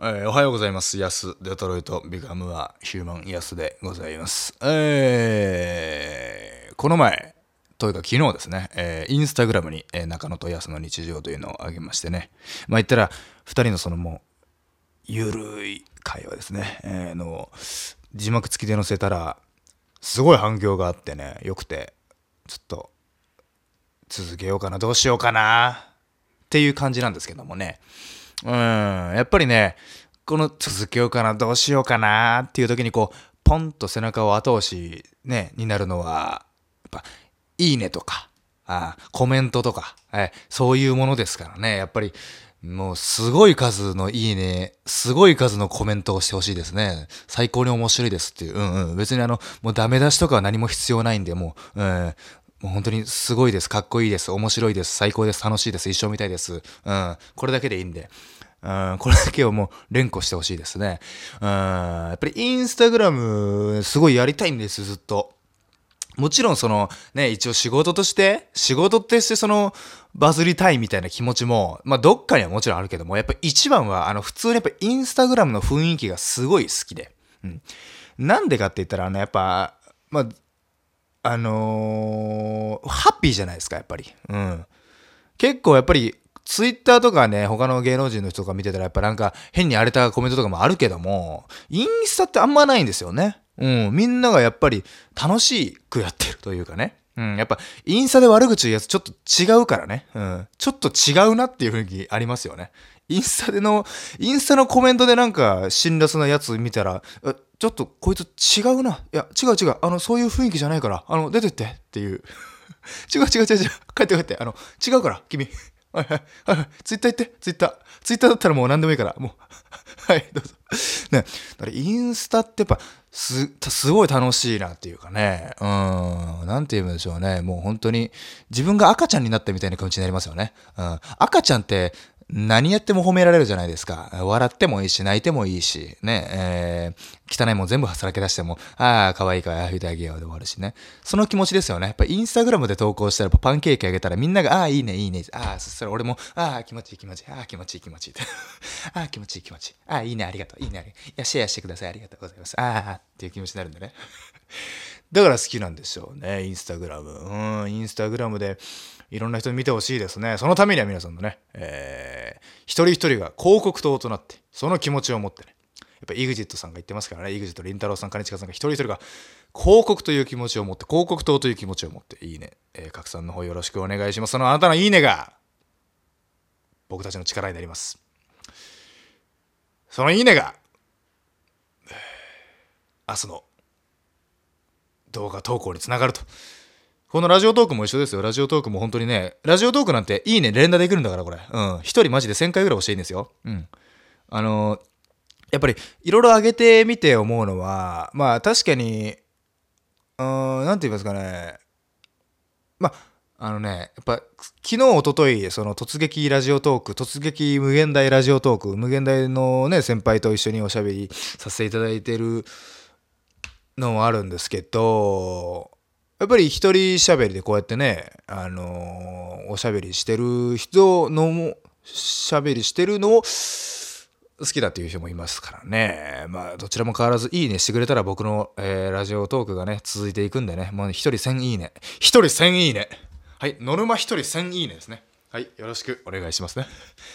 えーおはようございます。ヤス、デトロイト、ビカムはヒューマンヤスでございます。えーこの前、というか昨日ですね、えーインスタグラムに、えー中野とヤスの日常というのをあげましてね、まあ言ったら、二人のそのもう、ゆるい会話ですね、えーの、字幕付きで載せたら、すごい反響があってね、よくて、ちょっと、続けようかな、どうしようかな、っていう感じなんですけどもね。うん、やっぱりね、この続けようかな、どうしようかなっていう時にこう、ポンと背中を後押し、ね、になるのは、やっぱ、いいねとか、あコメントとか、えそういうものですからね、やっぱり、もうすごい数のいいね、すごい数のコメントをしてほしいですね。最高に面白いですっていう。うんうん。別にあの、もうダメ出しとかは何も必要ないんで、もう、うん。もう本当にすごいです。かっこいいです。面白いです。最高です。楽しいです。一生見たいです。うん。これだけでいいんで。うん、これだけをもう連呼してほしいですね。うん、やっぱりインスタグラムすごいやりたいんです、ずっと。もちろんそのね、一応仕事として、仕事としてそのバズりたいみたいな気持ちも、まあどっかにはもちろんあるけども、やっぱ一番はあの普通にやっぱインスタグラムの雰囲気がすごい好きで。うん。なんでかって言ったらあのやっぱ、まあ、あのーハッピーじゃないですか、やっぱり。うん。結構やっぱり、ツイッターとかね、他の芸能人の人とか見てたら、やっぱなんか変に荒れたコメントとかもあるけども、インスタってあんまないんですよね。うん。みんながやっぱり楽しくやってるというかね。うん。やっぱ、インスタで悪口言うやつちょっと違うからね。うん。ちょっと違うなっていう雰囲気ありますよね。インスタでの、インスタのコメントでなんか辛辣なやつ見たら、ちょっとこいつ違うな。いや、違う違う。あの、そういう雰囲気じゃないから、あの、出てってっていう。違う違う違う違う。帰って帰って。あの、違うから、君。はいはいはいはい。ツイッター行って、ツイッター。ツイッターだったらもう何でもいいから、もう。はい、どうぞ。ね。だからインスタってやっぱ、す、すごい楽しいなっていうかね。うん。なんて言うんでしょうね。もう本当に、自分が赤ちゃんになったみたいな気持ちになりますよね。うん。赤ちゃんって、何やっても褒められるじゃないですか。笑ってもいいし、泣いてもいいし、ね、えー、汚いもん全部はさらけ出しても、ああ、可愛いから、ああ、言ってあげようで終わるしね。その気持ちですよね。やっぱインスタグラムで投稿したら、パンケーキあげたらみんなが、ああ、いいね、いいね。ああ、そしたら俺も、ああ、気持ちいい気持ちいい。あ あ、気持ちいい気持ちいい。ああ、気持ちいい気持ちいい。ああ、いいね、ありがとう。いいね、ありがとう。いや、シェアしてください。ありがとうございます。ああ、っていう気持ちになるんでね。だから好きなんでしょうね、インスタグラム。うん、インスタグラムでいろんな人に見てほしいですね。そのためには皆さんのね、えー、一人一人が広告塔となって、その気持ちを持ってね。やっぱ EXIT さんが言ってますからね、EXIT りんたろーさん、兼近さんが一人一人が広告という気持ちを持って、広告塔という気持ちを持って、いいね、えー、拡散の方よろしくお願いします。そのあなたのいいねが、僕たちの力になります。そのいいねが、明日の動画投稿につながると。このラジオトークも一緒ですよ。ラジオトークも本当にね、ラジオトークなんていいね連打できるんだから、これ。うん。一人マジで1000回ぐらい押していいんですよ。うん。あのやっぱりいろいろ上げてみて思うのは、まあ確かに、うん、なんて言いますかね。まあ、あのね、やっぱ昨日、一昨日その突撃ラジオトーク、突撃無限大ラジオトーク、無限大のね、先輩と一緒におしゃべりさせていただいてるのもあるんですけど、やっぱり一人喋りでこうやってね、あのーおしゃべりしてる人のも、喋りしてるのを好きだっていう人もいますからね。まあ、どちらも変わらずいいねしてくれたら僕の、えーラジオトークがね、続いていくんでね、もう一人1000いいね。一人1000いいね。はい、ノルマ一人1000いいねですね。はい、よろしくお願いしますね。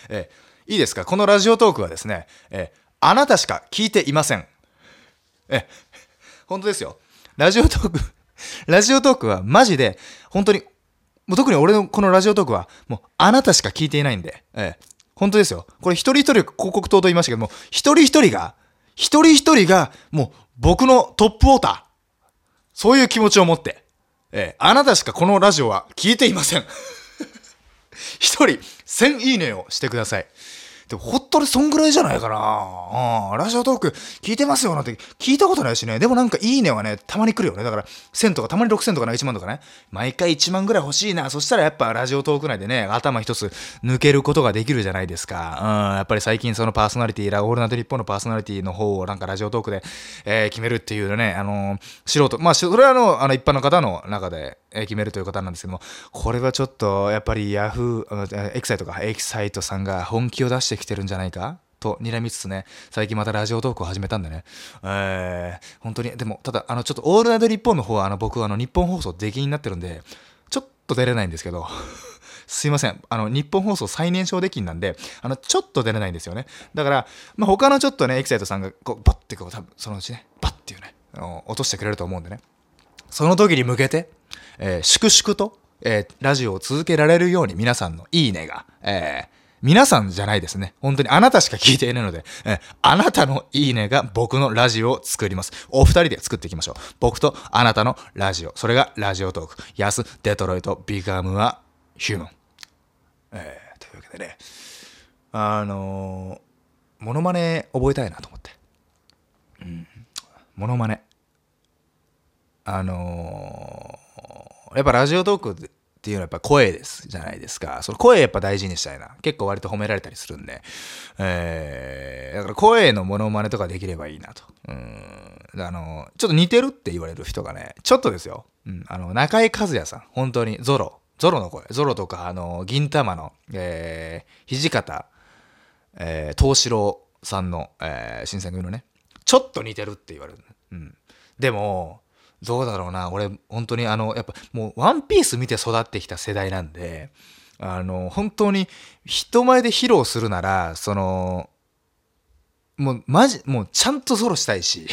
えーいいですか？このラジオトークはですね、えーあなたしか聞いていません。え、本当ですよ。ラジオトーク、ラジオトークはマジで、本当に、もう特に俺のこのラジオトークは、もうあなたしか聞いていないんで、ええ、本当ですよ。これ一人一人広告塔と言いましたけども、一人一人が、一人一人が、もう僕のトップウォーター。そういう気持ちを持って、ええ、あなたしかこのラジオは聞いていません。一人1000いいねをしてください。でも、ほっとりそんぐらいじゃないかな。うん、ラジオトーク聞いてますよなんて聞いたことないしね。でもなんかいいねはね、たまに来るよね。だから、1000とか、たまに6000とかね、1万とかね。毎回1万ぐらい欲しいな。そしたらやっぱラジオトーク内でね、頭一つ抜けることができるじゃないですか。うん、やっぱり最近そのパーソナリティ、ラオールナイト日本のパーソナリティの方をなんかラジオトークで、えー決めるっていうのね、あのー素人、まあ、それはあの、あの一般の方の中で、え決めるという方なんですけども、これはちょっと、やっぱりヤフー、あのえーエキサイトか、エキサイトさんが本気を出してきてるんじゃないか？と睨みつつね、最近またラジオトークを始めたんでね、えー、本当に、でも、ただ、あの、ちょっと、オールナイト日本の方は、あの、僕は、あの、日本放送出禁になってるんで、ちょっと出れないんですけど、すいません。あの、日本放送最年少出禁なんで、あの、ちょっと出れないんですよね。だから、まあ、他のちょっとね、エキサイトさんが、こう、バッてこう、多分、そのうちね、バッていうね、落としてくれると思うんでね。その時に向けて、えー、粛々と、えー、ラジオを続けられるように皆さんのいいねが、えー、皆さんじゃないですね。本当にあなたしか聞いていないので、え、あなたのいいねが僕のラジオを作ります。お二人で作っていきましょう。僕とあなたのラジオ。それがラジオトーク。安、デトロイト、ビカムはヒューマン。えー、というわけでね、あのー、モノマネ覚えたいなと思って。うん。モノマネ。あのー、やっぱラジオトークっていうのはやっぱ声ですじゃないですか。その声やっぱ大事にしたいな。結構割と褒められたりするんで。えー、だから声のモノマネとかできればいいなと。うん。あの、ちょっと似てるって言われる人がね、ちょっとですよ。うん。あの、中井和也さん。本当に、ゾロ。ゾロの声。ゾロとか、あの、銀玉の、えー、土方、えー、東四郎さんの、えー、新選組のね、ちょっと似てるって言われる。うん。でも、どうだろうな。俺、本当にあの、やっぱもう、ワンピース見て育ってきた世代なんで、あの、本当に人前で披露するなら、その、もう、マジ、もう、ちゃんとソロしたいし。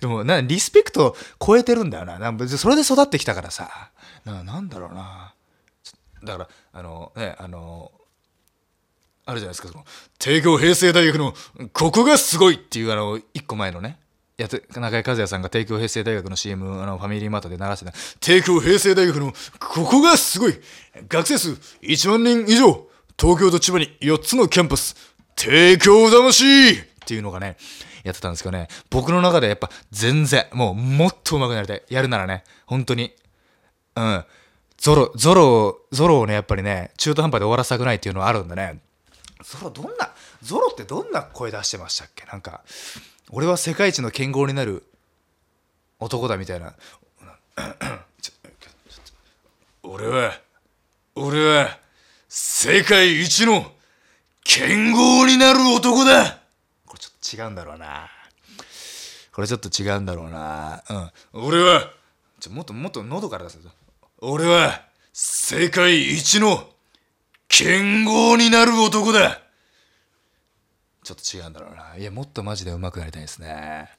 でも、な、リスペクト超えてるんだよな。なそれで育ってきたからさ。な、なんだろうな。だから、あの、ね、あの、あるじゃないですか、その、帝京平成大学の、ここがすごいっていう、あの、一個前のね、やつ中井和也さんが帝京平成大学の CM あのファミリーマートで流してた。帝京平成大学のここがすごい。学生数1万人以上。東京と千葉に4つのキャンパス。帝京魂っていうのがねやってたんですけどね。僕の中でやっぱ全然もうもっと上手くなりたい。やるならね本当に。うん。ゾロゾロゾロをねやっぱりね中途半端で終わらせたくないっていうのはあるんでね。ゾロどんなゾロってどんな声出してましたっけ？なんか俺は世界一の剣豪になる男だみたいな。俺は俺は世界一の剣豪になる男だ。これちょっと違うんだろうな。これちょっと違うんだろうな。うん。俺はちょもっともっと喉から出せ俺は世界一の剣豪になる男だちょっと違うんだろうな。いや、もっとマジで上手くなりたいですね。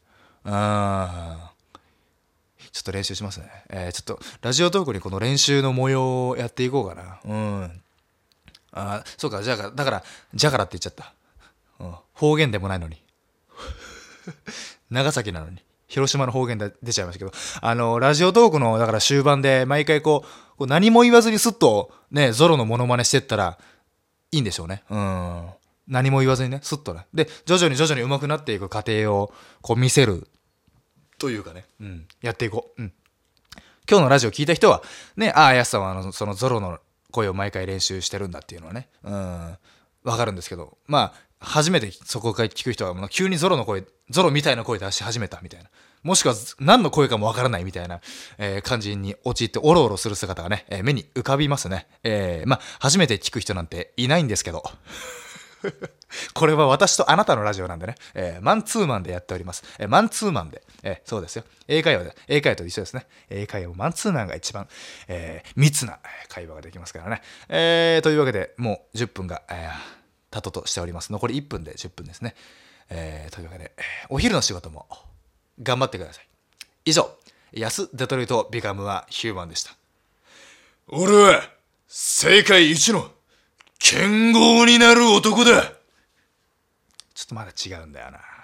うん。ちょっと練習しますね。えー、ちょっと、ラジオトークにこの練習の模様をやっていこうかな。うん。あそうか、じゃあ、だから、じゃからって言っちゃった。うん。方言でもないのに。長崎なのに。広島の方言で出ちゃいましたけど、あの、ラジオトークの、だから終盤で、毎回こう、こう何も言わずにスッと、ね、ゾロのモノマネしてったら、いいんでしょうね。うん。何も言わずにね、スッとね。で、徐々に徐々に上手くなっていく過程を、こう見せる。というかね、うん、やっていこう。うん。今日のラジオ聞いた人は、ね、ああ、やすさんはあのそのゾロの声を毎回練習してるんだっていうのはね、うん、わかるんですけど、まあ、初めてそこから聞く人は、急にゾロの声、ゾロみたいな声出し始めたみたいな。もしくは何の声かもわからないみたいな、えー、感じに陥っておろおろする姿がね、えー、目に浮かびますね。えー、まあ、初めて聞く人なんていないんですけど。これは私とあなたのラジオなんでね、えー、マンツーマンでやっております。えー、マンツーマンで、えー、そうですよ。英会話で、英会話と一緒ですね。英会話もマンツーマンが一番、え密な会話ができますからね。えというわけで、もう10分が、えたととしております。残り1分で10分ですね。えというわけで、お昼の仕事も頑張ってください。以上、安デトロイトビカムはヒューマンでした。俺は世界一の剣豪になる男だちょっとまだ違うんだよな。